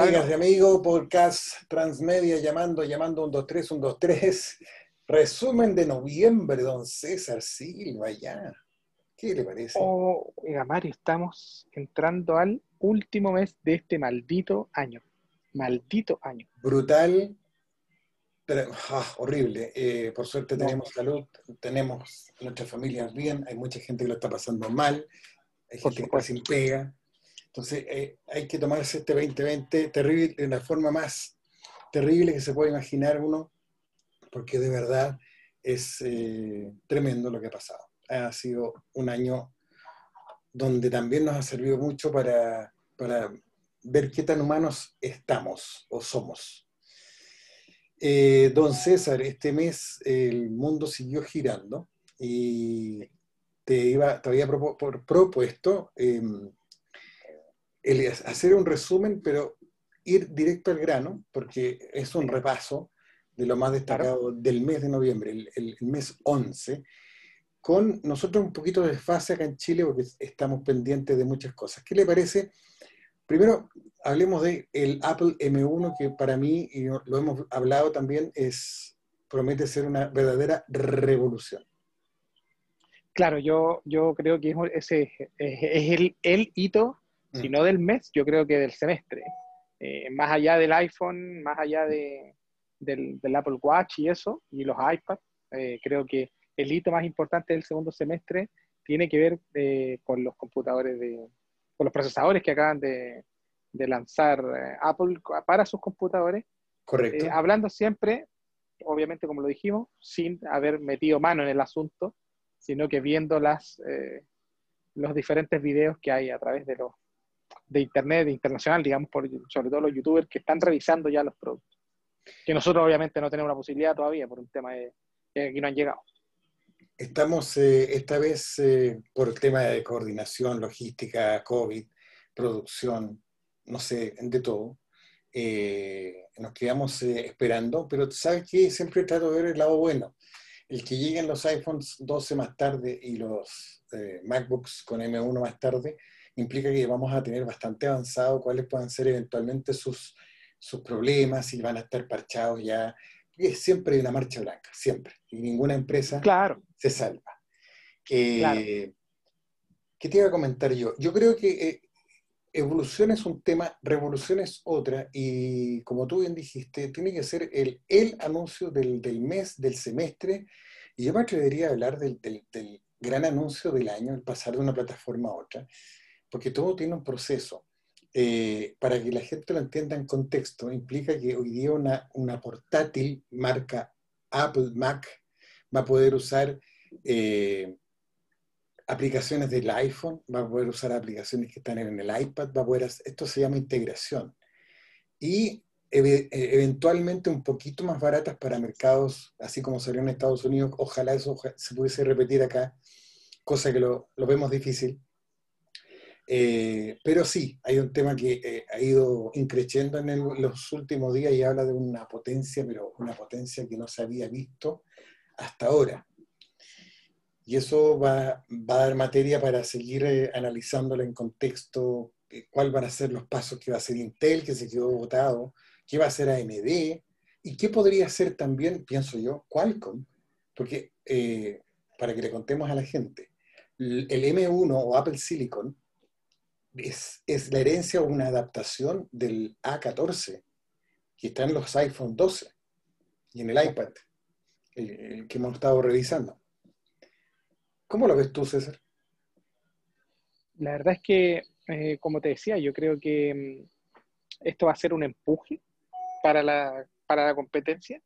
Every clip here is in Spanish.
Amigas y amigos, podcast Transmedia llamando, llamando 123, 123. Resumen de noviembre, don César Silva, ya. ¿Qué le parece? Oh, oiga, Mario, estamos entrando al último mes de este maldito año. Maldito año. Brutal, pero, ah, horrible. Eh, por suerte tenemos salud, tenemos nuestras familias bien, hay mucha gente que lo está pasando mal, hay gente que está sin pega. Entonces eh, hay que tomarse este 2020 terrible, de la forma más terrible que se puede imaginar uno, porque de verdad es eh, tremendo lo que ha pasado. Ha sido un año donde también nos ha servido mucho para, para ver qué tan humanos estamos o somos. Eh, don César, este mes el mundo siguió girando y te, iba, te había propuesto em, hacer un resumen, pero ir directo al grano, porque es un repaso de lo más destacado del mes de noviembre, el, mes 11, con nosotros un poquito de fase acá en Chile, porque estamos pendientes de muchas cosas. ¿Qué le parece? Primero, hablemos del el Apple M1, que para mí, y lo hemos hablado también, es promete ser una verdadera revolución. Claro, yo, yo creo que ese es el, el hito si mm. no del mes, yo creo que del semestre. Eh, más allá del iPhone, más allá de, del, Apple Watch y eso, y los iPads, eh, creo que el hito más importante del segundo semestre tiene que ver eh, con los computadores, de, con los procesadores que acaban de, de lanzar Apple para sus computadores. Correcto. hablando siempre, obviamente como lo dijimos, sin haber metido mano en el asunto, sino que viendo las, los diferentes videos que hay a través de los de Internet, internacional, digamos, por, sobre todo los youtubers que están revisando ya los productos. Que nosotros obviamente no tenemos la posibilidad todavía por un tema de que aquí no han llegado. Estamos eh, esta vez eh, por el tema de coordinación, logística, COVID, producción, no sé, de todo. Eh, nos quedamos esperando, pero sabes que siempre trato de ver el lado bueno. El que lleguen los iPhones 12 más tarde y los MacBooks con M1 más tarde, implica que vamos a tener bastante avanzado cuáles puedan ser eventualmente sus, sus problemas, y van a estar parchados ya. Es siempre una marcha blanca, siempre. Y ninguna empresa claro. se salva. Eh, ¿Qué te iba a comentar yo? Yo creo que eh, evolución es un tema, revolución es otra, y como tú bien dijiste, tiene que ser el, el anuncio del, del mes, del semestre, y yo me atrevería a hablar del, del, del, gran anuncio del año, el pasar de una plataforma a otra porque todo tiene un proceso. Eh, para que la gente lo entienda en contexto, implica que hoy día una, una portátil marca Apple Mac va a poder usar eh, aplicaciones del iPhone, va a poder usar aplicaciones que están en el iPad, va a poder esto se llama integración. Y eventualmente un poquito más baratas para mercados, así como salió en Estados Unidos, ojalá eso se pudiese repetir acá, cosa que lo, lo vemos difícil. Eh, pero sí, hay un tema que eh, ha ido increciendo en los últimos días y habla de una potencia, pero una potencia que no se había visto hasta ahora. Y eso va, a dar materia para seguir eh, analizándola en contexto, cuáles van a ser los pasos que va a hacer Intel, que se quedó votado, qué va a hacer AMD, y qué podría ser también, pienso yo, Qualcomm, porque para que le contemos a la gente, el M1 o Apple Silicon es, la herencia o una adaptación del A14, que está en los iPhone 12 y en el iPad, el, que hemos estado revisando. ¿Cómo lo ves tú, César? La verdad es que, eh, como te decía, yo creo que mm, esto va a ser un empuje para la, para la competencia.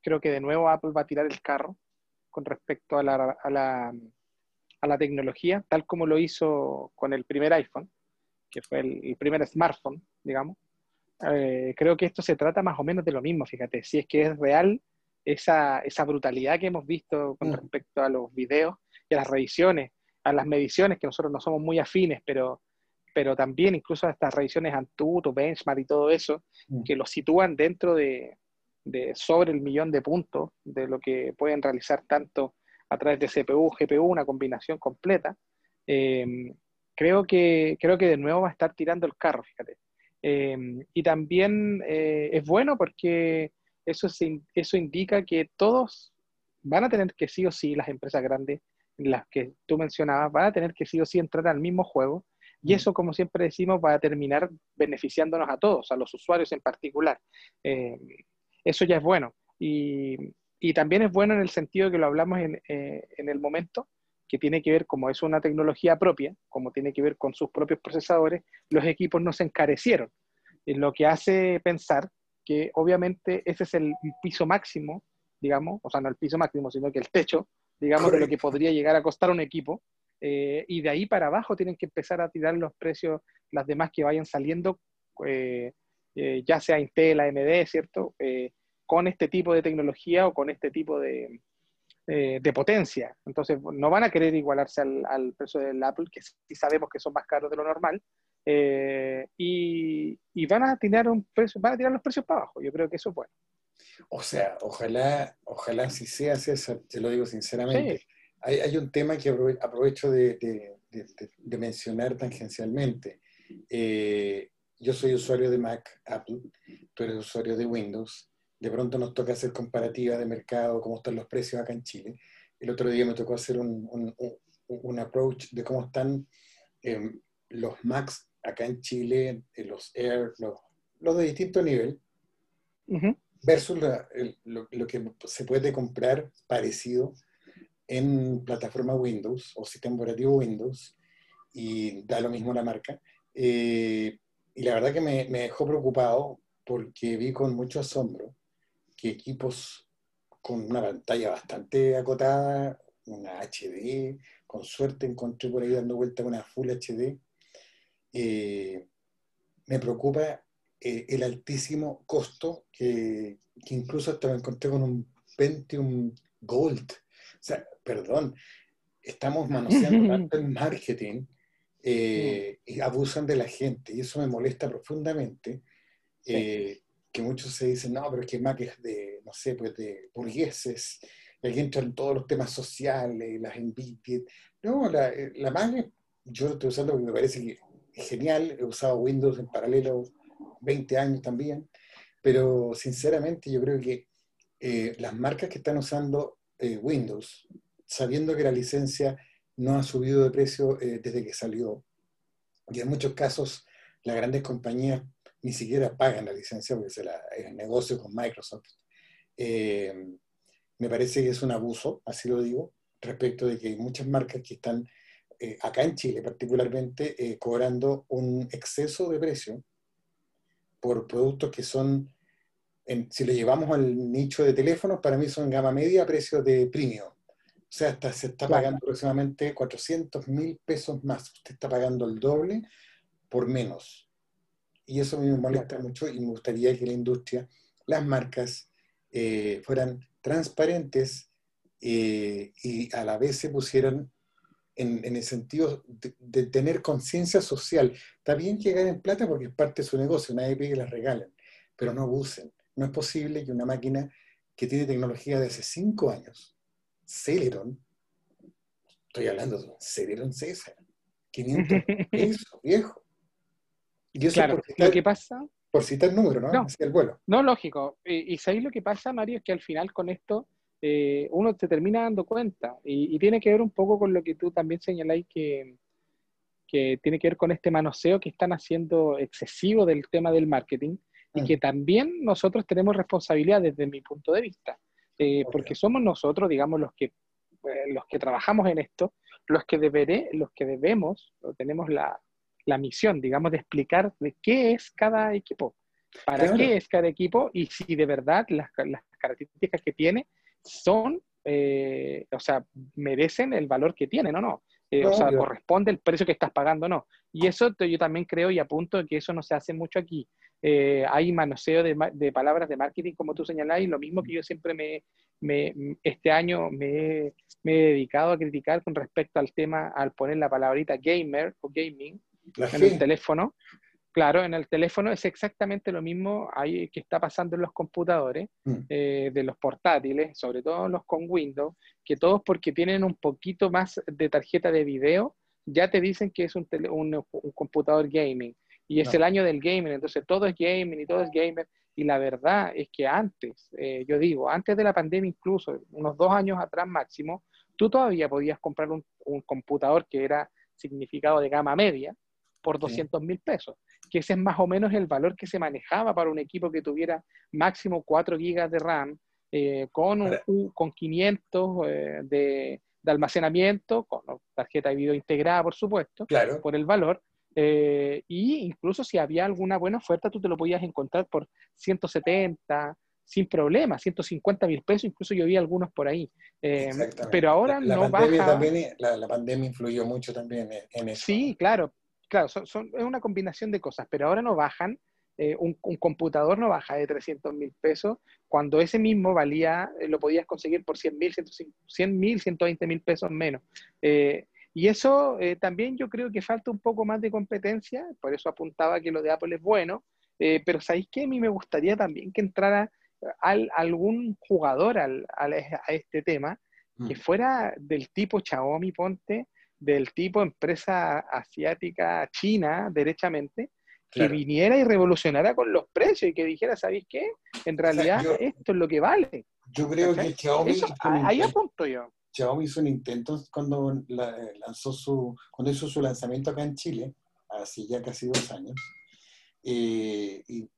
Creo que de nuevo Apple va a tirar el carro con respecto a la, a la, a la tecnología, tal como lo hizo con el primer iPhone que fue el, primer smartphone, digamos, eh, creo que esto se trata más o menos de lo mismo, fíjate, si es que es real esa, esa brutalidad que hemos visto con mm. respecto a los videos y a las revisiones, a las mediciones, que nosotros no somos muy afines, pero, pero también incluso a estas revisiones Antutu, Benchmark y todo eso, mm. que lo sitúan dentro de, de, sobre el millón de puntos de lo que pueden realizar tanto a través de CPU, GPU, una combinación completa. Eh, creo que, creo que de nuevo va a estar tirando el carro, fíjate. Em, y también eh, es bueno porque eso, eso indica que todos van a tener que sí o sí, las empresas grandes, las que tú mencionabas, van a tener que sí o sí entrar al mismo juego. Y eso, como siempre decimos, va a terminar beneficiándonos a todos, a los usuarios en particular. Em, eso ya es bueno. Y, y, también es bueno en el sentido que lo hablamos en, eh, en el momento, que tiene que ver, como es una tecnología propia, como tiene que ver con sus propios procesadores, los equipos no se encarecieron. Lo que hace pensar que obviamente ese es el piso máximo, digamos, o sea, no el piso máximo, sino que el techo, digamos, de lo que podría llegar a costar un equipo. Eh, y de ahí para abajo tienen que empezar a tirar los precios, las demás que vayan saliendo, eh, eh, ya sea Intel, AMD, ¿cierto? con este tipo de tecnología o con este tipo de, eh, de potencia. Entonces, no van a querer igualarse al, precio del Apple, que sí sabemos que son más caros de lo normal, eh, y, van, a tirar un precio, van a tirar los precios para abajo. Yo creo que eso es bueno. O sea, ojalá, ojalá si sea César, te lo digo sinceramente. Hay, un tema que aprovecho de, mencionar tangencialmente. Eh, yo soy usuario de Mac, Apple, tú eres usuario de Windows de pronto nos toca hacer comparativa de mercado, cómo están los precios acá en Chile. El otro día me tocó hacer un, un, approach de cómo están em, los Macs acá en Chile, eh, los Air, los, de distinto nivel, versus lo, que se puede comprar parecido en plataforma Windows o sistema operativo Windows, y da lo mismo la marca. Eh, y la verdad que me, me dejó preocupado porque vi con mucho asombro que equipos con una pantalla bastante acotada, una HD, con suerte encontré por ahí dando vuelta una Full HD, eh, me preocupa eh, el altísimo costo que, incluso hasta me encontré con un Pentium Gold. O sea, perdón, estamos manoseando tanto el marketing eh, y abusan de la gente y eso me molesta profundamente que muchos se dicen, no, pero es que Mac es de, no sé, pues de burgueses, y aquí entran todos los temas sociales, las envidias. No, la, eh, la Mac, yo lo estoy usando porque me parece que es genial, he usado Windows en paralelo 20 años también, pero sinceramente yo creo que eh, las marcas que están usando eh, Windows, sabiendo que la licencia no ha subido de precio desde que salió, y en muchos casos las grandes compañías ni siquiera pagan la licencia porque se la, es el negocio con Microsoft. Eh, me parece que es un abuso, así lo digo, respecto de que hay muchas marcas que están, eh, acá en Chile particularmente, eh, cobrando un exceso de precio por productos que son, si lo llevamos al nicho de teléfonos, para mí son gama media a precios de premium. O sea, hasta se está pagando aproximadamente 400 mil pesos más. Usted está pagando el doble por menos. Y eso me molesta mucho y me gustaría que la industria, las marcas, eh, fueran transparentes eh, y a la vez se pusieran en, el sentido de, tener conciencia social. Está bien que ganen plata porque es parte de su negocio, nadie pide que las regalen, pero no abusen. No es posible que una máquina que tiene tecnología de hace cinco años, Celeron, estoy hablando de un Celeron César, 500 pesos, viejo, y eso claro, lo que pasa... Por citar el número, ¿no? No, el vuelo. no lógico. Y, y sabéis lo que pasa, Mario, es que al final con esto eh, uno se termina dando cuenta. Y, tiene que ver un poco con lo que tú también señaláis que, que tiene que ver con este manoseo que están haciendo excesivo del tema del marketing y mm. que también nosotros tenemos responsabilidad desde mi punto de vista, eh, porque somos nosotros, digamos, los que, eh, los que trabajamos en esto, los que, deberé, los que debemos, o tenemos la, la misión, digamos, de explicar de qué es cada equipo, para qué es cada equipo y si de verdad las, características que tiene son, eh, o sea, merecen el valor que tienen o no. Eh, o sea, corresponde el precio que estás pagando o no. Y eso yo también creo y apunto que eso no se hace mucho aquí. Eh, hay manoseo de, palabras de marketing, como tú señalás, y lo mismo que yo siempre me, me este año me, me, he dedicado a criticar con respecto al tema, al poner la palabrita gamer o gaming, en el teléfono. Claro, en el teléfono es exactamente lo mismo ahí que está pasando en los computadores, mm. eh, de los portátiles, sobre todo los con Windows, que todos porque tienen un poquito más de tarjeta de video, ya te dicen que es un, un, computador gaming. Y es el año del gaming, entonces todo es gaming y todo es gamer. Y la verdad es que antes, eh, yo digo, antes de la pandemia incluso, unos dos años atrás máximo, tú todavía podías comprar un, computador que era significado de gama media por 200 mil pesos, que ese es más o menos el valor que se manejaba para un equipo que tuviera máximo 4 gigas de RAM, eh, con, con 500 eh, de, de, almacenamiento, con tarjeta de video integrada, por supuesto, claro. por el valor, eh, y incluso si había alguna buena oferta, tú te lo podías encontrar por 170, sin problema, 150 mil pesos, incluso yo vi algunos por ahí. Eh, pero ahora la, no pandemia También, la, pandemia influyó mucho también en eso. Sí, claro, claro, son, es una combinación de cosas, pero ahora no bajan. Eh, un, computador no baja de 300 mil pesos, cuando ese mismo valía, lo podías conseguir por 100 mil, 100 mil, 120 mil pesos menos. Y eso eh, también yo creo que falta un poco más de competencia, por eso apuntaba que lo de Apple es bueno, eh, pero ¿sabéis qué? A mí me gustaría también que entrara algún jugador al, a este tema que mm. fuera del tipo Xiaomi, ponte, del tipo empresa asiática china, derechamente, que viniera y revolucionara con los precios y que dijera, ¿sabéis qué? En realidad esto es lo que vale. Yo creo que Xiaomi... ahí apunto yo. Xiaomi hizo un intento cuando lanzó su, cuando hizo su lanzamiento acá en Chile, hace ya casi dos años, eh, y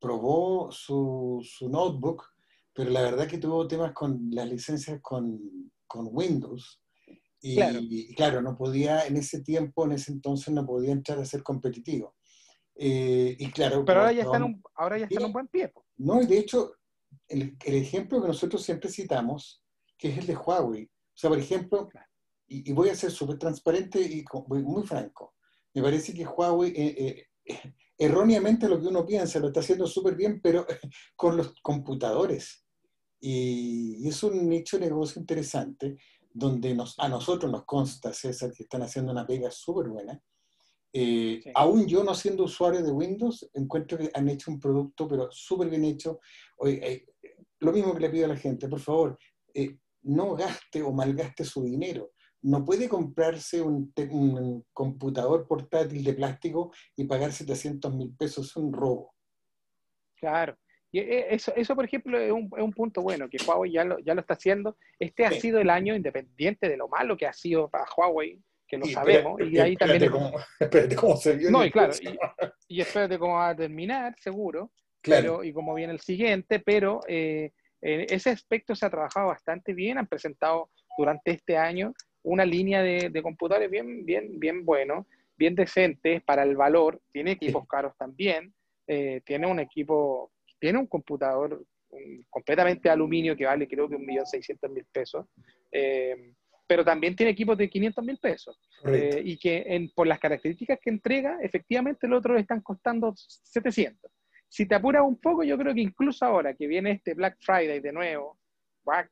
probó su, su, notebook, pero la verdad que tuvo temas con las licencias con, con Windows. Y claro. no podía, en ese tiempo, en ese entonces, no podía entrar a ser competitivo. Eh, y claro, pero ahora ya, está en un, ahora ya está en un buen pie. No, y de hecho, el, el, ejemplo que nosotros siempre citamos, que es el de Huawei, o sea, por ejemplo, y, voy a ser súper transparente y muy franco, me parece que Huawei eh, eh, erróneamente lo que uno piensa lo está haciendo súper bien, pero con los computadores. Y, es un nicho de negocio interesante donde nos, a nosotros nos consta, César, que están haciendo una pega súper buena. Eh, aún yo no siendo usuario de Windows, encuentro que han hecho un producto, pero súper bien hecho. lo mismo que le pido a la gente, por favor, no gaste o malgaste su dinero. No puede comprarse un, computador portátil de plástico y pagar 700 mil pesos, es un robo. Claro. Y eh, eso, eso por ejemplo, es un, es un, punto bueno, que Huawei ya lo, ya lo está haciendo. Este ha sido el año independiente de lo malo que ha sido para Huawei, que lo sabemos. y ahí también... Cómo, espérate cómo se vio. No, y claro, y, espérate cómo va a terminar, seguro. Claro. y cómo viene el siguiente, pero eh, ese aspecto se ha trabajado bastante bien, han presentado durante este año una línea de, computadores bien, bien, bien bueno, bien decentes para el valor, tiene equipos caros también, eh, tiene un equipo, tiene un computador completamente de aluminio que vale creo que 1.600.000 pesos, eh, pero también tiene equipos de 500.000 pesos eh, y que por las características que entrega, efectivamente los otros están costando 700. Si te apuras un poco, yo creo que incluso ahora que viene este Black Friday de nuevo,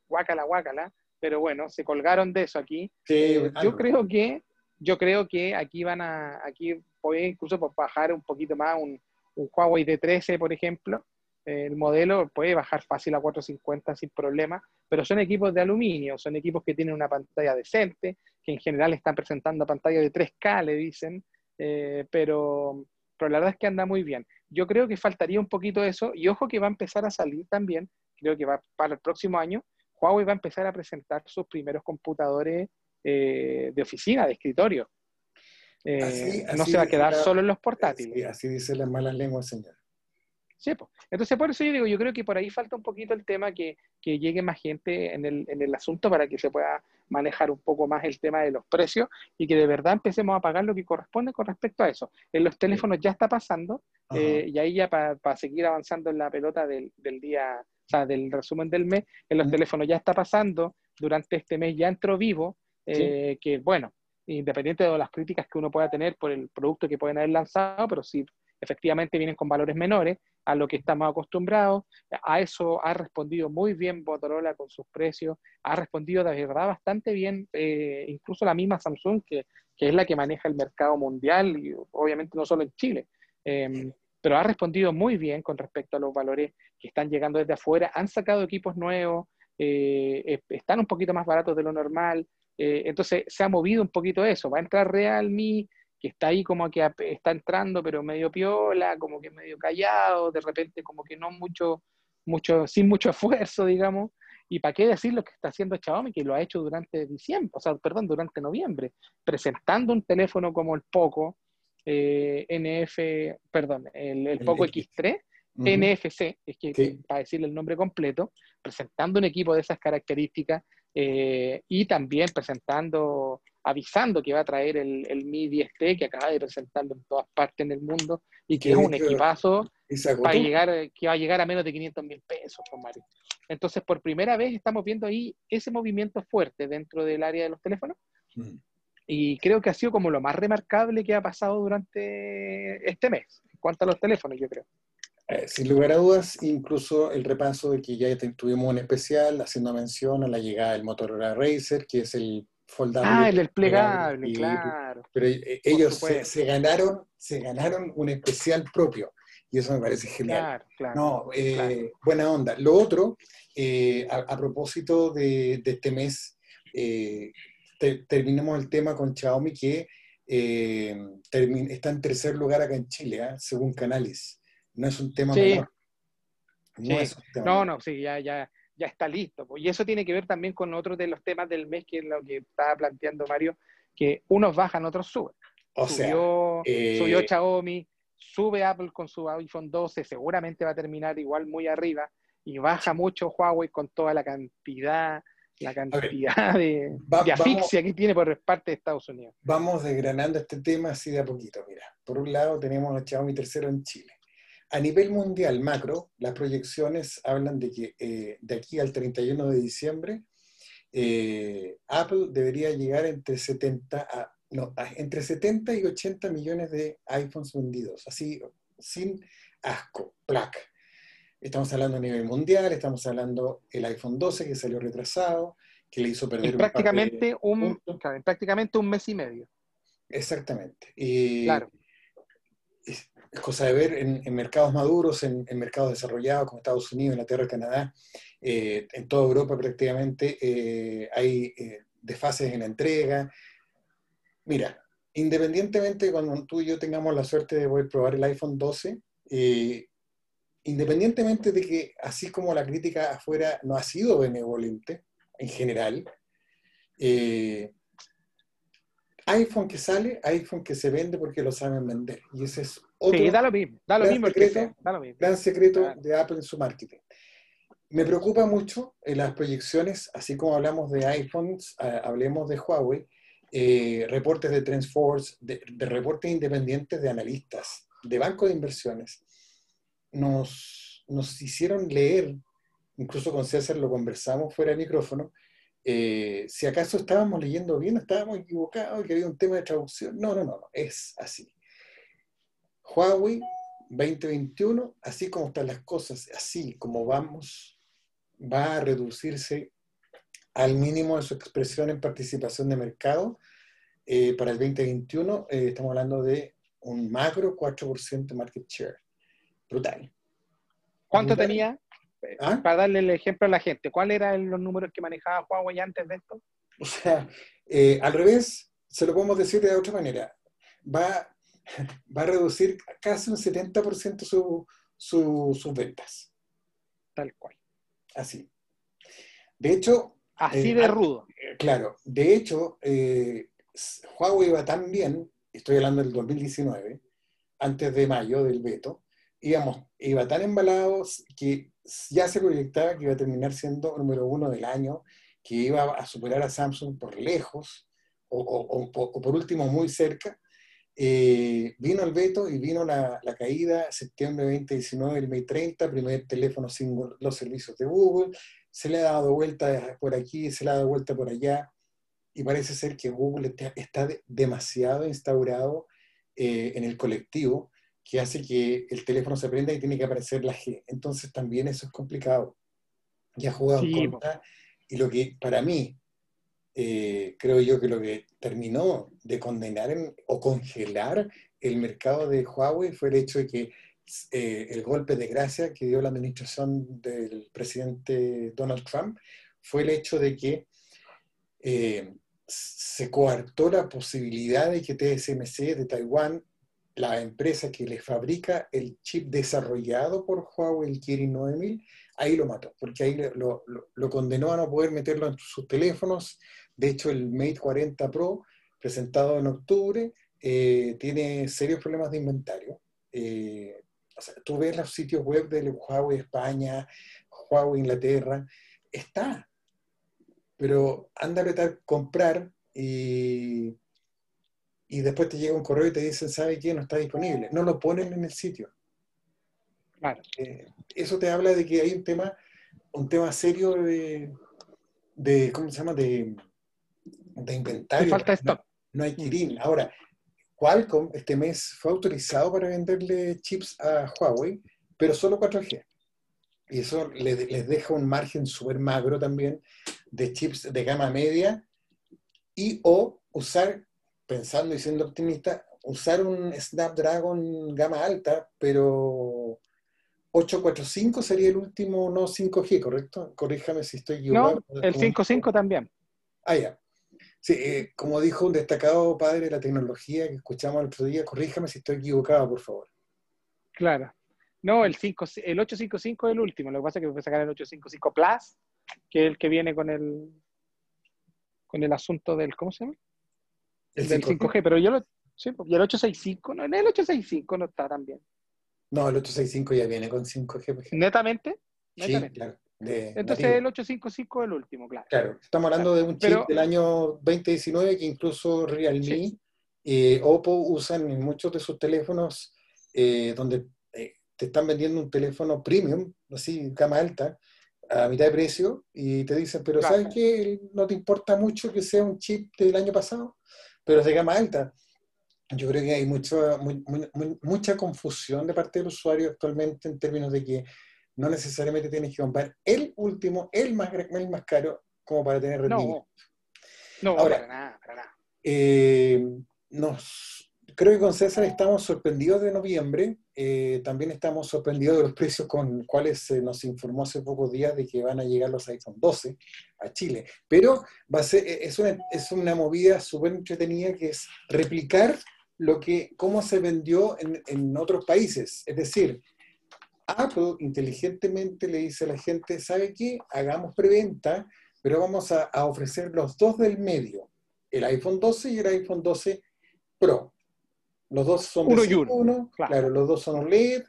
guácala, guácala, pero bueno, se colgaron de eso aquí. Eh, yo creo que yo creo que aquí van a, aquí puede incluso bajar un poquito más un, Huawei D13, por ejemplo. El modelo puede bajar fácil a 450 sin problema, pero son equipos de aluminio, son equipos que tienen una pantalla decente, que en general están presentando pantalla de 3K, le dicen, eh, pero, pero la verdad es que anda muy bien yo creo que faltaría un poquito eso, y ojo que va a empezar a salir también, creo que va para el próximo año, Huawei va a empezar a presentar sus primeros computadores eh, de oficina, de escritorio. Eh, no se va a quedar solo en los portátiles. así dice las malas lenguas, señor. Sí, pues. Entonces, por eso yo digo, yo creo que por ahí falta un poquito el tema que, que llegue más gente en el, en el, asunto para que se pueda manejar un poco más el tema de los precios y que de verdad empecemos a pagar lo que corresponde con respecto a eso. En los teléfonos ya está pasando eh, y ahí ya para seguir avanzando en la pelota del, del, día, o sea, del resumen del mes, en los teléfonos ya está pasando, durante este mes ya entró vivo, eh, que bueno, independiente de las críticas que uno pueda tener por el producto que pueden haber lanzado, pero sí efectivamente vienen con valores menores a lo que estamos acostumbrados. A eso ha respondido muy bien Motorola con sus precios, ha respondido de verdad bastante bien, eh, incluso la misma Samsung, que, que, es la que maneja el mercado mundial y obviamente no solo en Chile. Em, pero ha respondido muy bien con respecto a los valores que están llegando desde afuera. Han sacado equipos nuevos, eh, están un poquito más baratos de lo normal. Eh, entonces se ha movido un poquito eso. Va a entrar Realme, que está ahí como que está entrando, pero medio piola, como que medio callado, de repente como que no mucho, mucho, sin mucho esfuerzo, digamos. Y para qué decir lo que está haciendo Xiaomi, que lo ha hecho durante diciembre, o sea, perdón, durante noviembre, presentando un teléfono como el Poco, eh, NF, perdón, el, Poco X3, NFC, es que para decirle el nombre completo, presentando un equipo de esas características eh, y también presentando, avisando que va a traer el, el Mi 10T, que acaba de presentarlo en todas partes en el mundo, y que es un equipazo para llegar, que va a llegar a menos de 500 mil pesos, pues, Mario. Entonces, por primera vez estamos viendo ahí ese movimiento fuerte dentro del área de los teléfonos. Mm. Y creo que ha sido como lo más remarcable que ha pasado durante este mes, en cuanto a los teléfonos, yo creo. Eh, sin lugar a dudas, incluso el repaso de que ya tuvimos un especial haciendo mención a la llegada del Motorola Racer, que es el foldable. Ah, el desplegable, claro. Pero eh, ellos se, ganaron, se ganaron un especial propio. Y eso me parece genial. Claro, no, eh, buena onda. Lo otro, a, propósito de, este mes, terminamos el tema con Xiaomi, que está en tercer lugar acá en Chile, según Canales. No es un tema menor. No, no, sí, ya, ya, ya está listo. Y eso tiene que ver también con otro de los temas del mes, que es lo que estaba planteando Mario, que unos bajan, otros suben. O subió, sea, eh, subió Xiaomi, sube Apple con su iPhone 12, seguramente va a terminar igual muy arriba, y baja mucho Huawei con toda la cantidad, la cantidad de, asfixia que tiene por parte de Estados Unidos. Vamos desgranando este tema así de a poquito. Mira, por un lado tenemos a Xiaomi tercero en Chile. A nivel mundial macro, las proyecciones hablan de que eh, de aquí al 31 de diciembre, eh, Apple debería llegar entre 70, no, entre 70 y 80 millones de iPhones vendidos, así sin asco, placa. Estamos hablando a nivel mundial, estamos hablando del iPhone 12 que salió retrasado, que le hizo perder prácticamente un, prácticamente un mes y medio. Exactamente. claro es cosa de ver en, mercados maduros, en, mercados desarrollados como Estados Unidos, Inglaterra, Canadá, eh, en toda Europa prácticamente eh, hay eh, desfases en la entrega. Mira, independientemente cuando tú y yo tengamos la suerte de poder probar el iPhone 12, independientemente de que así como la crítica afuera no ha sido benevolente en general, iPhone que sale, iPhone que se vende porque lo saben vender. Y ese es otro sí, da lo mismo, da lo mismo, secreto, gran secreto de Apple en su marketing. Me preocupa mucho en las proyecciones, así como hablamos de iPhones, hablemos de Huawei, eh, reportes de Trendforce, de, de, reportes independientes de analistas, de bancos de inversiones, nos, nos hicieron leer, incluso con César lo conversamos fuera de micrófono, eh, si acaso estábamos leyendo bien, estábamos equivocados, que había un tema de traducción. No, no, no, no, es así. Huawei 2021, así como están las cosas, así como vamos, va a reducirse al mínimo de su expresión en participación de mercado. Eh, para el 2021 eh, estamos hablando de un macro 4% market share. Brutal. ¿Cuánto tenía? ¿Ah? Para darle el ejemplo a la gente, ¿cuáles eran los números que manejaba Huawei antes de esto? O sea, eh, al revés, se lo podemos decir de otra manera. Va, va a reducir casi un 70% su, sus ventas. Tal cual. Así. De hecho... Así eh, de rudo. Eh, claro. De hecho, Huawei va tan bien, estoy hablando del 2019, antes de mayo del veto, íbamos, iba tan embalado que ya se proyectaba que iba a terminar siendo número uno del año, que iba a superar a Samsung por lejos, o, por último muy cerca. Eh, vino el veto y vino la, caída, septiembre 2019, el May 30, primer teléfono sin los servicios de Google, se le ha dado vuelta por aquí, se le ha dado vuelta por allá, y parece ser que Google está, demasiado instaurado eh, en el colectivo que hace que el teléfono se prenda y tiene que aparecer la G. Entonces también eso es complicado. Ya ha jugado en contra. Y lo que para mí, eh, creo yo que lo que terminó de condenar o congelar el mercado de Huawei fue el hecho de que eh, el golpe de gracia que dio la administración del presidente Donald Trump fue el hecho de que eh, se coartó la posibilidad de que TSMC de Taiwán, la empresa que le fabrica el chip desarrollado por Huawei, el Kirin 9000, ahí lo mató, porque ahí lo, condenó a no poder meterlo en sus teléfonos. De hecho, el Mate 40 Pro, presentado en octubre, eh, tiene serios problemas de inventario. Eh, tú ves los sitios web de Huawei España, Huawei Inglaterra, está, pero anda a comprar y, y después te llega un correo y te dicen, ¿sabe qué? No está disponible. No lo ponen en el sitio. Claro. Eh, eso te habla de que hay un tema, un tema serio de, de ¿cómo se llama? De, de inventario. falta esto. No, hay Kirin. Ahora, Qualcomm este mes fue autorizado para venderle chips a Huawei, pero solo 4G. Y eso les, deja un margen súper magro también de chips de gama media y o usar, pensando y siendo optimista, usar un Snapdragon gama alta, pero 845 sería el último no 5G, ¿correcto? Corríjame si estoy equivocado. No, el 55 también. Ah, ya. Sí, eh, como dijo un destacado padre de la tecnología que escuchamos el otro día, corríjame si estoy equivocado, por favor. Claro. No, el, 5, el 855 es el último. Lo que pasa es que voy a sacar el 855 Plus, que es el que viene con el con el asunto del, ¿cómo se llama? El del 5G, pero yo lo, sí, y el 865, no, el 865 no está tan bien. No, el 865 ya viene con 5G. ¿Netamente? Sí, claro. Entonces el 855 es el último, claro. Claro, estamos hablando de un chip del año 2019 que incluso Realme, y eh, Oppo usan en muchos de sus teléfonos eh, donde te están vendiendo un teléfono premium, así, cama alta, a mitad de precio, y te dicen, pero ¿sabes qué? No te importa mucho que sea un chip del año pasado, pero es de gama alta. Yo creo que hay mucho, mucha confusión de parte del usuario actualmente en términos de que no necesariamente tienes que comprar el último, el más, el más caro, como para tener rendimiento. No, no para nada, para nada. Eh, nos creo que con César estamos sorprendidos de noviembre. Eh, también estamos sorprendidos de los precios con cuales se nos informó hace pocos días de que van a llegar los iPhone 12 a Chile. Pero va a ser, es, una, es una movida súper entretenida que es replicar lo que, cómo se vendió en, en otros países. Es decir, Apple inteligentemente le dice a la gente, ¿sabe qué? Hagamos preventa, pero vamos a, a ofrecer los dos del medio, el iPhone 12 y el iPhone 12 Pro. Los dos son uno y uno. claro. los dos son OLED,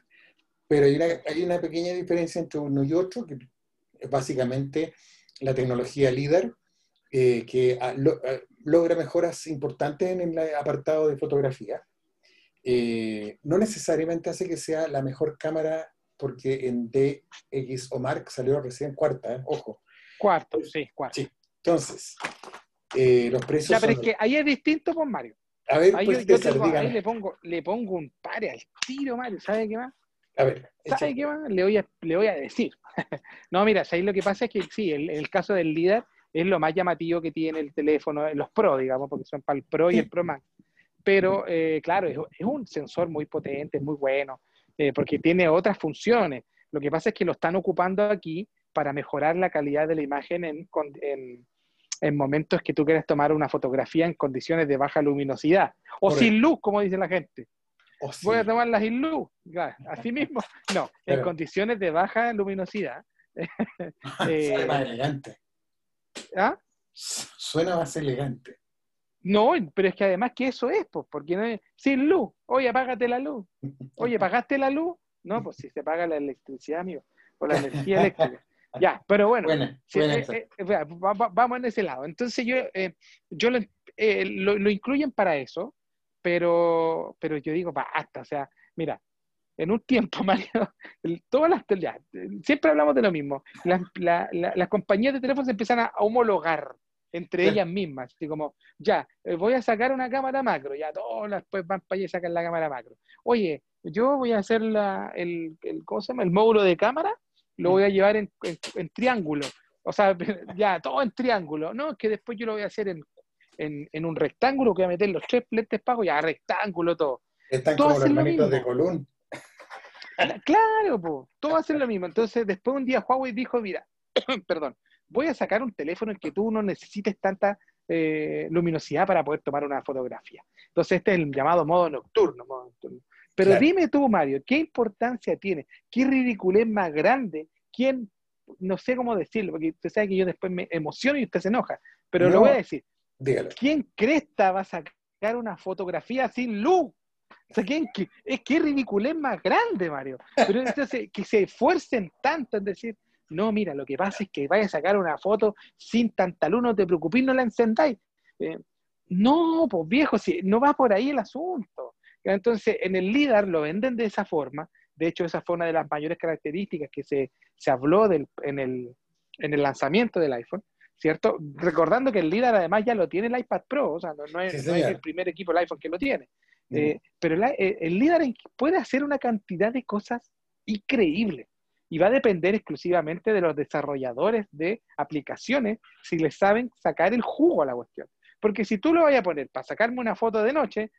pero hay una, hay una pequeña diferencia entre uno y otro, que es básicamente la tecnología líder, eh, que ah, ah, logra mejoras importantes en el apartado de fotografía. Eh, no necesariamente hace que sea la mejor cámara, porque en DX o Mark salió recién cuarta, ¿eh? ojo. Cuarto, sí, cuarto. Sí. Entonces, los precios. Ya, pero es que ahí es distinto, con Mario. A ver, ahí, pues, ahí le, pongo, le pongo un pare al tiro, Mario. ¿Sabe qué más? A ver. ¿Sabe qué más? Le voy a, le voy a decir. no, mira, ahí lo que pasa es que sí, el, el caso del líder es lo más llamativo que tiene el teléfono, los Pro, digamos, porque son para el Pro y el Pro Max. Pero, eh, claro, es, es, un sensor muy potente, muy bueno, eh, porque tiene otras funciones. Lo que pasa es que lo están ocupando aquí para mejorar la calidad de la imagen en, en, en momentos que tú quieres tomar una fotografía en condiciones de baja luminosidad o sin luz, como dice la gente. Voy a tomarla sin luz, así mismo. No, en condiciones de baja luminosidad. Suena más elegante. ¿Ah? Suena más elegante. No, pero es que además que eso es, pues, porque no es sin luz. Oye, apágate la luz. Oye, ¿pagaste la luz? No, pues si se paga la electricidad, amigo, o la energía eléctrica. Ya, pero bueno, eh, eh, vamos en ese lado. Entonces yo, eh, yo lo, lo, incluyen para eso, pero, pero yo digo, basta, o sea, mira, en un tiempo, Mario, todas las, ya, siempre hablamos de lo mismo, las, las compañías de teléfonos empiezan a homologar entre ellas mismas, así como, ya, voy a sacar una cámara macro, ya todas después van para allá y sacan la cámara macro. Oye, yo voy a hacer la, el, el, ¿cómo se llama? el módulo de cámara lo voy a llevar en, triángulo. O sea, ya, todo en triángulo. No, es que después yo lo voy a hacer en, un rectángulo que voy a meter los tres lentes pagos, ya, rectángulo, todo. Están como los hermanitos de Colón. Claro, todo hacen lo mismo. Entonces, después un día Huawei dijo, mira, perdón, voy a sacar un teléfono en que tú no necesites tanta eh, luminosidad para poder tomar una fotografía. Entonces, este es el llamado modo nocturno. Pero dime tú, Mario, ¿qué importancia tiene? ¿Qué ridiculez más grande? ¿Quién, no sé cómo decirlo, porque usted sabe que yo después me emociono y usted se enoja, pero lo voy a decir. ¿Quién cresta va a sacar una fotografía sin luz? O sea, ¿quién, es que ridiculez más grande, Mario. Pero entonces, que se esfuercen tanto en decir, no, mira, lo que pasa es que vaya a sacar una foto sin tanta luz, no te preocupes, no la encendáis. Eh, no, pues viejo, si no va por ahí el asunto. Entonces, en el LIDAR lo venden de esa forma. De hecho, esa fue una de las mayores características que se, habló del, en, el, en, el, lanzamiento del iPhone, ¿cierto? Recordando que el LIDAR además ya lo tiene el iPad Pro, o sea, no, es, el primer equipo del iPhone que lo tiene. Eh, pero eh, el LIDAR puede hacer una cantidad de cosas increíbles y va a depender exclusivamente de los desarrolladores de aplicaciones si les saben sacar el jugo a la cuestión. Porque si tú lo vayas a poner para sacarme una foto de noche,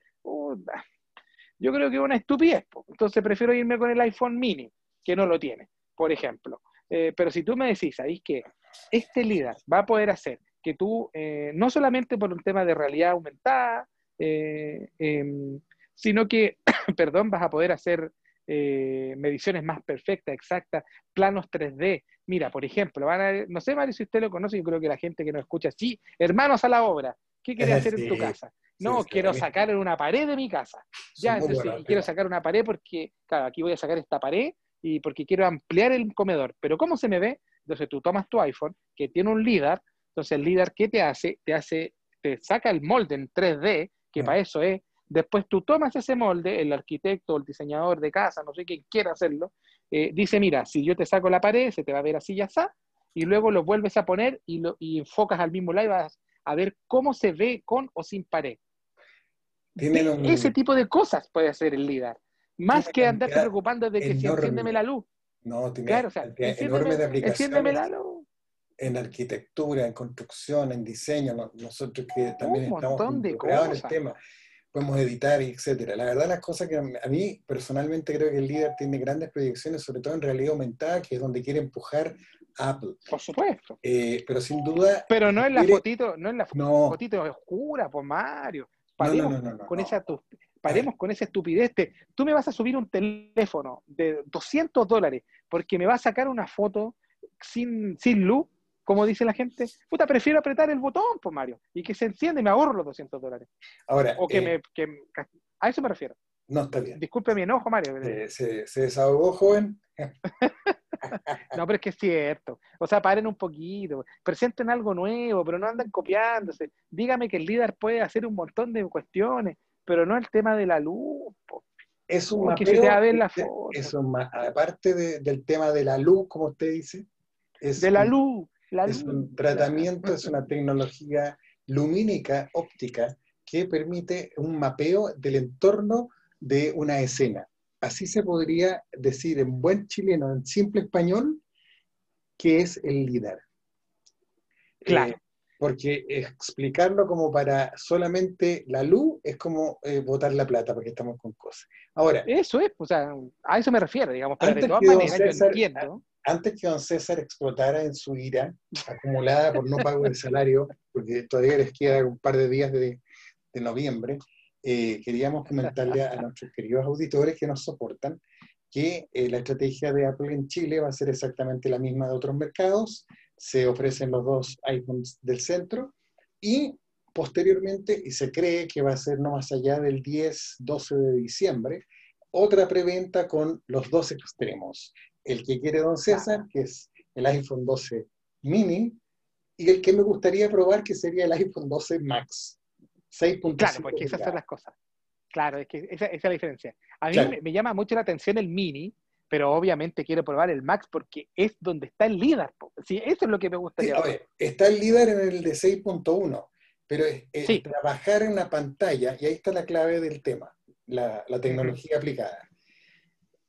yo creo que es una estupidez. Entonces prefiero irme con el iPhone mini, que no lo tiene, por ejemplo. Eh, pero si tú me decís, ¿sabéis que este LIDAR va a poder hacer que tú, eh, no solamente por un tema de realidad aumentada, eh, em, sino que, perdón, vas a poder hacer mediciones más perfectas, exactas, planos 3D. Mira, por ejemplo, van no sé, Mario, si usted lo conoce, yo creo que la gente que nos escucha, sí, hermanos a la obra, ¿qué quieres hacer en tu casa? No, quiero sacar una pared de mi casa. Ya, entonces, quiero sacar una pared porque, claro, aquí voy a sacar esta pared y porque quiero ampliar el comedor. Pero ¿cómo se me ve? Entonces tú tomas tu iPhone, que tiene un LIDAR, entonces el LIDAR, ¿qué te hace? Te hace, te saca el molde en 3D, que para eso es. Después tú tomas ese molde, el arquitecto, el diseñador de casa, no sé quién quiera hacerlo, eh, dice, mira, si yo te saco la pared, se te va a ver así y así, y luego lo vuelves a poner y, lo, y enfocas al mismo lado y vas a ver cómo se ve con o sin pared. Ese tipo de cosas puede hacer el líder. Más que andarte preocupando de que si enciéndeme la luz. No, tiene claro, o sea, enorme de aplicaciones. La luz. En arquitectura, en construcción, en diseño, nosotros que también estamos involucrados en el tema, podemos editar, etcétera. La verdad, las cosas que a mí personalmente creo que el líder tiene grandes proyecciones, sobre todo en realidad aumentada, que es donde quiere empujar Apple. Por supuesto. Eh, pero sin duda. Pero no es la fotito, no es la fotito oscura, por Mario. Paremos, con, esa, paremos con esa estupidez. tú me vas a subir un teléfono de 200 dólares porque me va a sacar una foto sin, sin luz, como dice la gente. Puta, prefiero apretar el botón, pues Mario, y que se enciende y me ahorro los 200 dólares. Ahora, o que eh, me, a eso me refiero. No, está bien. Disculpe mi enojo, Mario. se, se desahogó, joven. no, pero es que es cierto. O sea, paren un poquito, presenten algo nuevo, pero no andan copiándose. Dígame que el líder puede hacer un montón de cuestiones, pero no el tema de la luz. Es un la aparte del tema de la luz, como usted dice. Es de la luz. Es un tratamiento, es una tecnología lumínica óptica que permite un mapeo del entorno de una escena así se podría decir en buen chileno, en simple español, que es el líder. Claro. Eh, porque explicarlo como para solamente la luz es como eh, botar la plata, porque estamos con cosas. Ahora. Eso es, o sea, a eso me refiero, digamos, pero de todas maneras yo entiendo. Antes que don César explotara en su ira, acumulada por no pago de salario, porque todavía les queda un par de días de, de noviembre, eh, queríamos comentarle a, nuestros queridos auditores que nos soportan que eh, la estrategia de Apple en Chile va a ser exactamente la misma de otros mercados. Se ofrecen los dos iPhones del centro y posteriormente, y se cree que va a ser no más allá del 10-12 de diciembre, otra preventa con los dos extremos. El que quiere Don César, que es el iPhone 12 mini, y el que me gustaría probar, que sería el iPhone 12 Max. Claro, porque esas son las cosas. Claro, es que esa, es la diferencia. A mí me, llama mucho la atención el mini, pero obviamente quiero probar el Max porque es donde está el líder. Sí, eso es lo que me gustaría. está el líder en el de 6.1, pero es, trabajar en una pantalla, y ahí está la clave del tema, la, tecnología aplicada.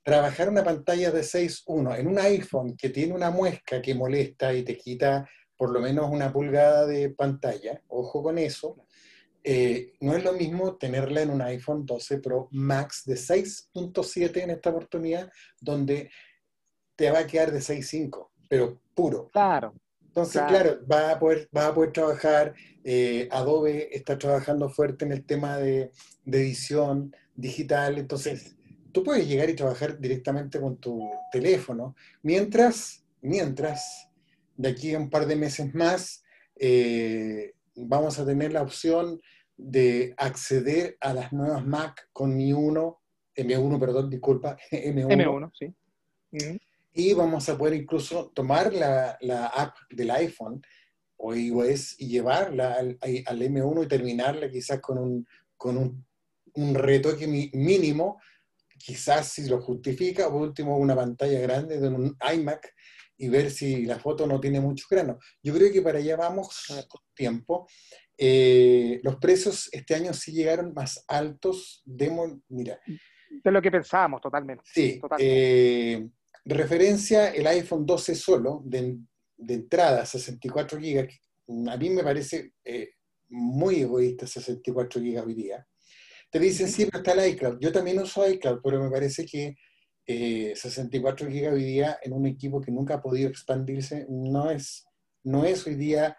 Trabajar una pantalla de 6.1 en un iPhone que tiene una muesca que molesta y te quita por lo menos una pulgada de pantalla, ojo con eso, eh, no es lo mismo tenerla en un iPhone 12 Pro Max de 6.7 en esta oportunidad, donde te va a quedar de 6.5, pero puro. Claro. Entonces, claro, va, a poder, va a poder trabajar, eh, Adobe está trabajando fuerte en el tema de, edición digital, entonces tú puedes llegar y trabajar directamente con tu teléfono, mientras, mientras, de aquí a un par de meses más, eh, vamos a tener la opción de acceder a las nuevas Mac con Mi 1, M1, perdón, disculpa, M1. M1, sí y vamos a poder incluso tomar la, la app del iPhone o iOS y llevarla al, al, M1 y terminarla quizás con un, con un, un retoque mínimo, quizás si lo justifica, por último una pantalla grande de un iMac y ver si la foto no tiene mucho grano. Yo creo que para allá vamos con tiempo. Eh, los precios este año sí llegaron más altos de, mira. De lo que pensábamos, totalmente. Sí, totalmente. Eh, referencia, el iPhone 12 solo, de, entrada, 64 GB, a mí me parece eh, muy egoísta 64 GB hoy día. Te dicen, sí, pero está el iCloud. Yo también uso iCloud, pero me parece que 64 GB hoy día en un equipo que nunca ha podido expandirse no es, no es hoy día,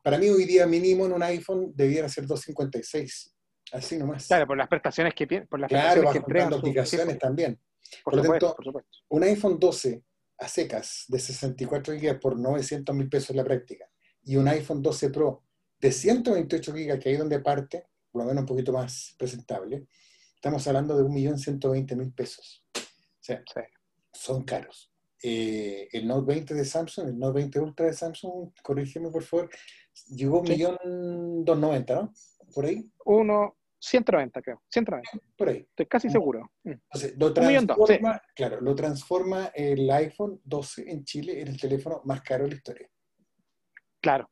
para mí hoy día mínimo en un iPhone debiera ser 256. Así nomás. Claro, por las prestaciones que por las claro, prestaciones que aplicaciones también. Por, lo tanto, un iPhone 12 a secas de 64 GB por 900 mil pesos en la práctica y un iPhone 12 Pro de 128 GB, que ahí donde parte, por lo menos un poquito más presentable, estamos hablando de 1.120.000 pesos. O sea, son caros. Eh, el Note 20 de Samsung, el Note 20 Ultra de Samsung, corrígeme por favor, llegó a 1.290.000, ¿no? Por ahí. Uno, 190, creo. 190. Por ahí. Estoy casi seguro. Mm. Entonces, lo transforma, claro, lo transforma el iPhone 12 en Chile en el teléfono más caro de la historia. Claro.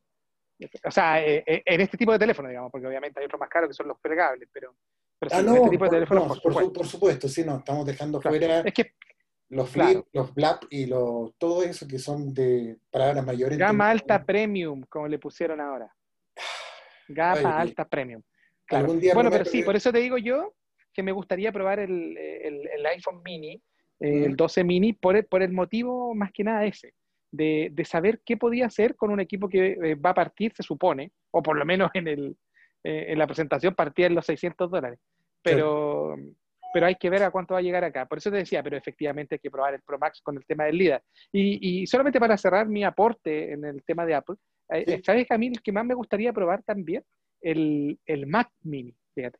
O sea, eh, eh, en este tipo de teléfono, digamos, porque obviamente hay otros más caros que son los plegables, pero, pero ah, no, en este tipo de teléfonos, por, supuesto. por, supuesto. sí, no, estamos dejando fuera es que, los flip, los blap y los, todo eso que son de palabras mayores. Gama alta premium, como le pusieron ahora. Gama alta premium bueno, pero sí, por eso te digo yo que me gustaría probar el, iPhone mini, el 12 mini, por el, por el motivo más que nada ese, de, saber qué podía hacer con un equipo que eh, va a partir, se supone, o por lo menos en, el, eh, en la presentación partía en los 600 dólares. Pero, pero hay que ver a cuánto va a llegar acá. Por eso te decía, pero efectivamente hay que probar el Pro Max con el tema del LIDAR. Y, y solamente para cerrar mi aporte en el tema de Apple, eh, ¿sabes, Camil, que más me gustaría probar también? el, el Mac Mini, fíjate.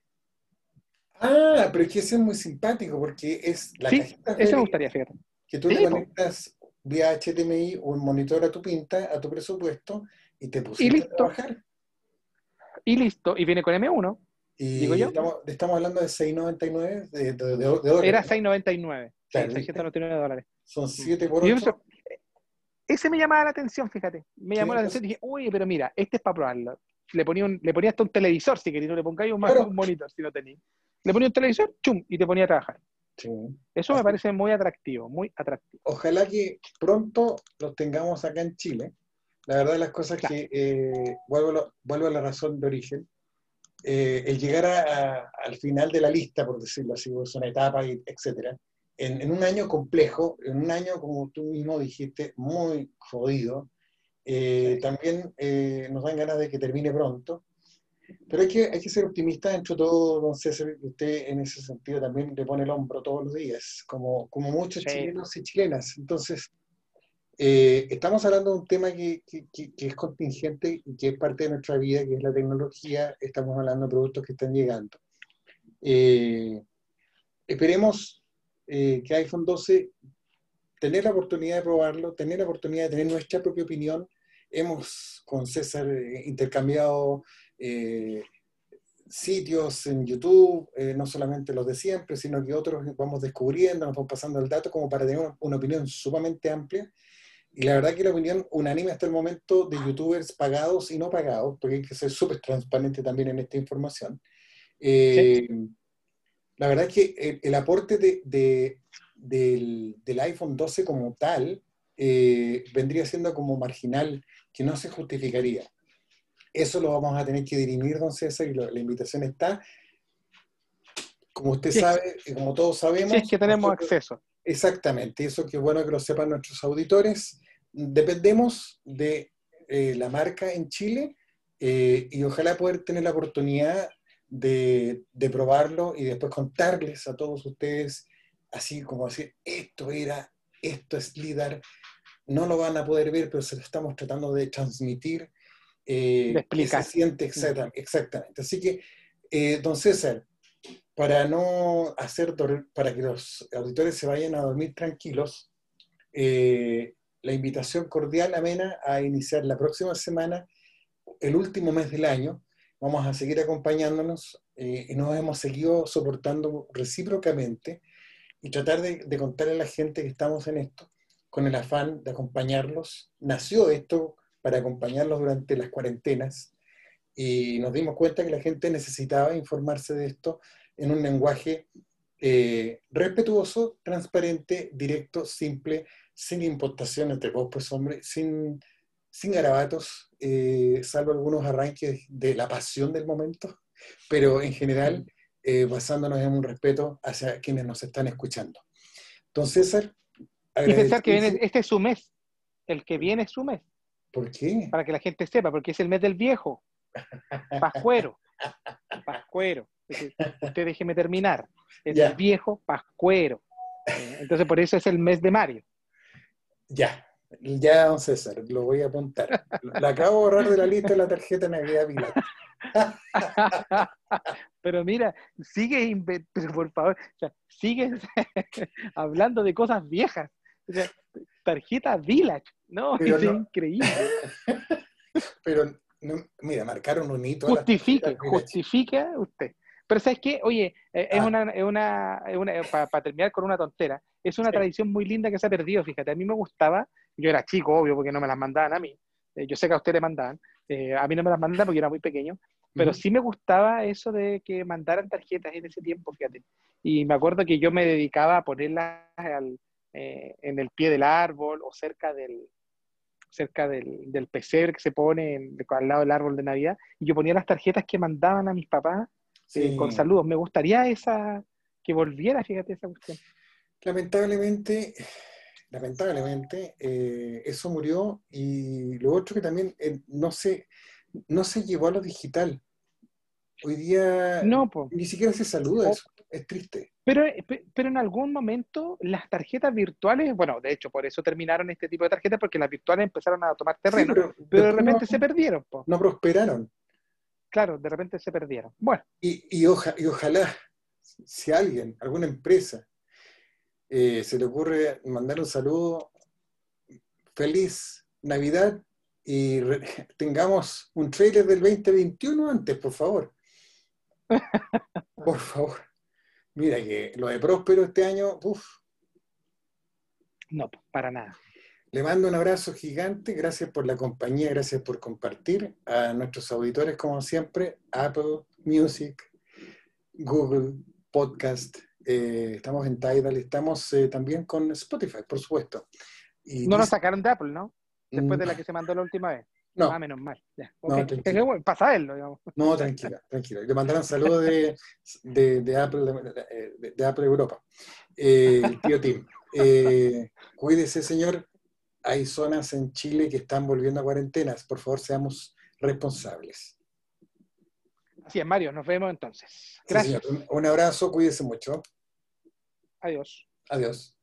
Ah, pero es que ese es muy simpático porque es la sí, Eso me gustaría, fíjate. Que tú le conectas vía HDMI un monitor a tu pinta, a tu presupuesto, y te pusiste a trabajar. Y listo, y viene con M1. Y digo yo. Estamos, hablando de 6.99 de, de, de, dólares. Era 6.99. Claro, 699 dólares. Son 7 por 8. ese me llamaba la atención, fíjate. Me llamó la atención y dije, uy, pero mira, este es para probarlo le ponía, un, le ponía hasta un televisor si querías, no le pongáis un, un monitor si no tenéis. Le ponía un televisor, chum, y te ponía a trabajar. Eso me parece muy atractivo, muy atractivo. Ojalá que pronto los tengamos acá en Chile. La verdad de las cosas que, eh, vuelvo, vuelvo, a la razón de origen, eh, el llegar al final de la lista, por decirlo así, es una etapa, etcétera, en, en, un año complejo, en un año, como tú mismo dijiste, muy jodido, eh, también eh, nos dan ganas de que termine pronto. Pero hay que, hay que ser optimista dentro de todo, don César, usted en ese sentido también le pone el hombro todos los días, como, como muchos chilenos y chilenas. Entonces, eh, estamos hablando de un tema que, que, que, es contingente y que es parte de nuestra vida, que es la tecnología. Estamos hablando de productos que están llegando. esperemos que iPhone 12 tener la oportunidad de probarlo, tener la oportunidad de tener nuestra propia opinión. Hemos con César eh, intercambiado eh, sitios en YouTube, eh, no solamente los de siempre, sino que otros vamos descubriendo, nos vamos pasando el dato como para tener una, opinión sumamente amplia. Y la verdad que la opinión unánime hasta el momento de youtubers pagados y no pagados, porque hay que ser súper transparente también en esta información. La verdad es que el, aporte de, del, iPhone 12 como tal eh, vendría siendo como marginal, que no se justificaría. Eso lo vamos a tener que dirimir, don César, y la invitación está. Como usted sabe, como todos sabemos... es que tenemos acceso. Exactamente, eso que es bueno que lo sepan nuestros auditores. Dependemos de eh, la marca en Chile eh, y ojalá poder tener la oportunidad de, de, probarlo y después contarles a todos ustedes, así como decir, esto era, esto es LIDAR, no lo van a poder ver, pero se lo estamos tratando de transmitir. Eh, explicar. Se siente exactamente. Así que, eh, don César, para no hacer, para que los auditores se vayan a dormir tranquilos, eh, la invitación cordial, amena, a iniciar la próxima semana, el último mes del año. Vamos a seguir acompañándonos y nos hemos seguido soportando recíprocamente y tratar de, de contarle a la gente que estamos en esto con el afán de acompañarlos. Nació esto para acompañarlos durante las cuarentenas y nos dimos cuenta que la gente necesitaba informarse de esto en un lenguaje eh, respetuoso, transparente, directo, simple, sin importación entre vos, pues hombre, sin, sin garabatos, eh, salvo algunos arranques de la pasión del momento, pero en general eh, basándonos en un respeto hacia quienes nos están escuchando. Entonces, César, y pensar que viene, este es su mes. El que viene es su mes. ¿Por qué? Para que la gente sepa, porque es el mes del viejo. Pascuero. Pascuero. Usted déjeme terminar. Es el viejo Pascuero. Entonces, por eso es el mes de Mario. Ya, ya, don César, lo voy a apuntar. La acabo de borrar de la lista de la tarjeta Navidad Pilar. pero mira, sigue, pero por favor, sigue hablando de cosas viejas tarjeta Village, ¿no? es increíble. Pero, mira, marcaron un hito. Justifique, justifica usted. Pero ¿sabes qué? Oye, eh, es, ah. una, es una, para terminar con una tontera, es una tradición muy linda que se ha perdido, fíjate, a mí me gustaba, yo era chico, obvio, porque no me las mandaban a mí, eh, yo sé que a usted le mandaban, eh, a mí no me las mandaban porque yo era muy pequeño, pero sí me gustaba eso de que mandaran tarjetas en ese tiempo, fíjate. Y me acuerdo que yo me dedicaba a ponerlas al, eh, en el pie del árbol o cerca del, cerca del, del pesebre que se pone al lado del árbol de Navidad, y yo ponía las tarjetas que mandaban a mis papás eh, con saludos. Me gustaría esa que volviera, fíjate, esa cuestión. Lamentablemente, lamentablemente, eh, eso murió y lo otro que también no, se, no se llevó a lo digital. Hoy día no, ni siquiera se saluda eso, es triste. Pero, pero en algún momento las tarjetas virtuales, bueno, de hecho por eso terminaron este tipo de tarjetas, porque las virtuales empezaron a tomar terreno, pero, de repente se perdieron. No prosperaron. Claro, de repente se perdieron. Bueno. Y, y, y ojalá, si alguien, alguna empresa, eh, se le ocurre mandar un saludo, feliz Navidad y tengamos un trailer del 2021 antes, por favor. Por favor. Mira que lo de Próspero este año, uff. No, para nada. Le mando un abrazo gigante, gracias por la compañía, gracias por compartir. A nuestros auditores, como siempre, Apple Music, Google Podcast, eh, estamos en Tidal, estamos eh, también con Spotify, por supuesto. no nos sacaron de Apple, ¿no? Después de la mm. que se mandó la última vez. No. Ah, menos mal. Ya. No, Pasa él, digamos. No, tranquila, tranquila. Le mandarán saludos de, de, de, Apple, de, Apple Europa. Eh, tío Tim. Eh, cuídese, señor. Hay zonas en Chile que están volviendo a cuarentenas. Por favor, seamos responsables. Así es, Mario. Nos vemos entonces. Gracias. un abrazo. Cuídese mucho. Adiós. Adiós.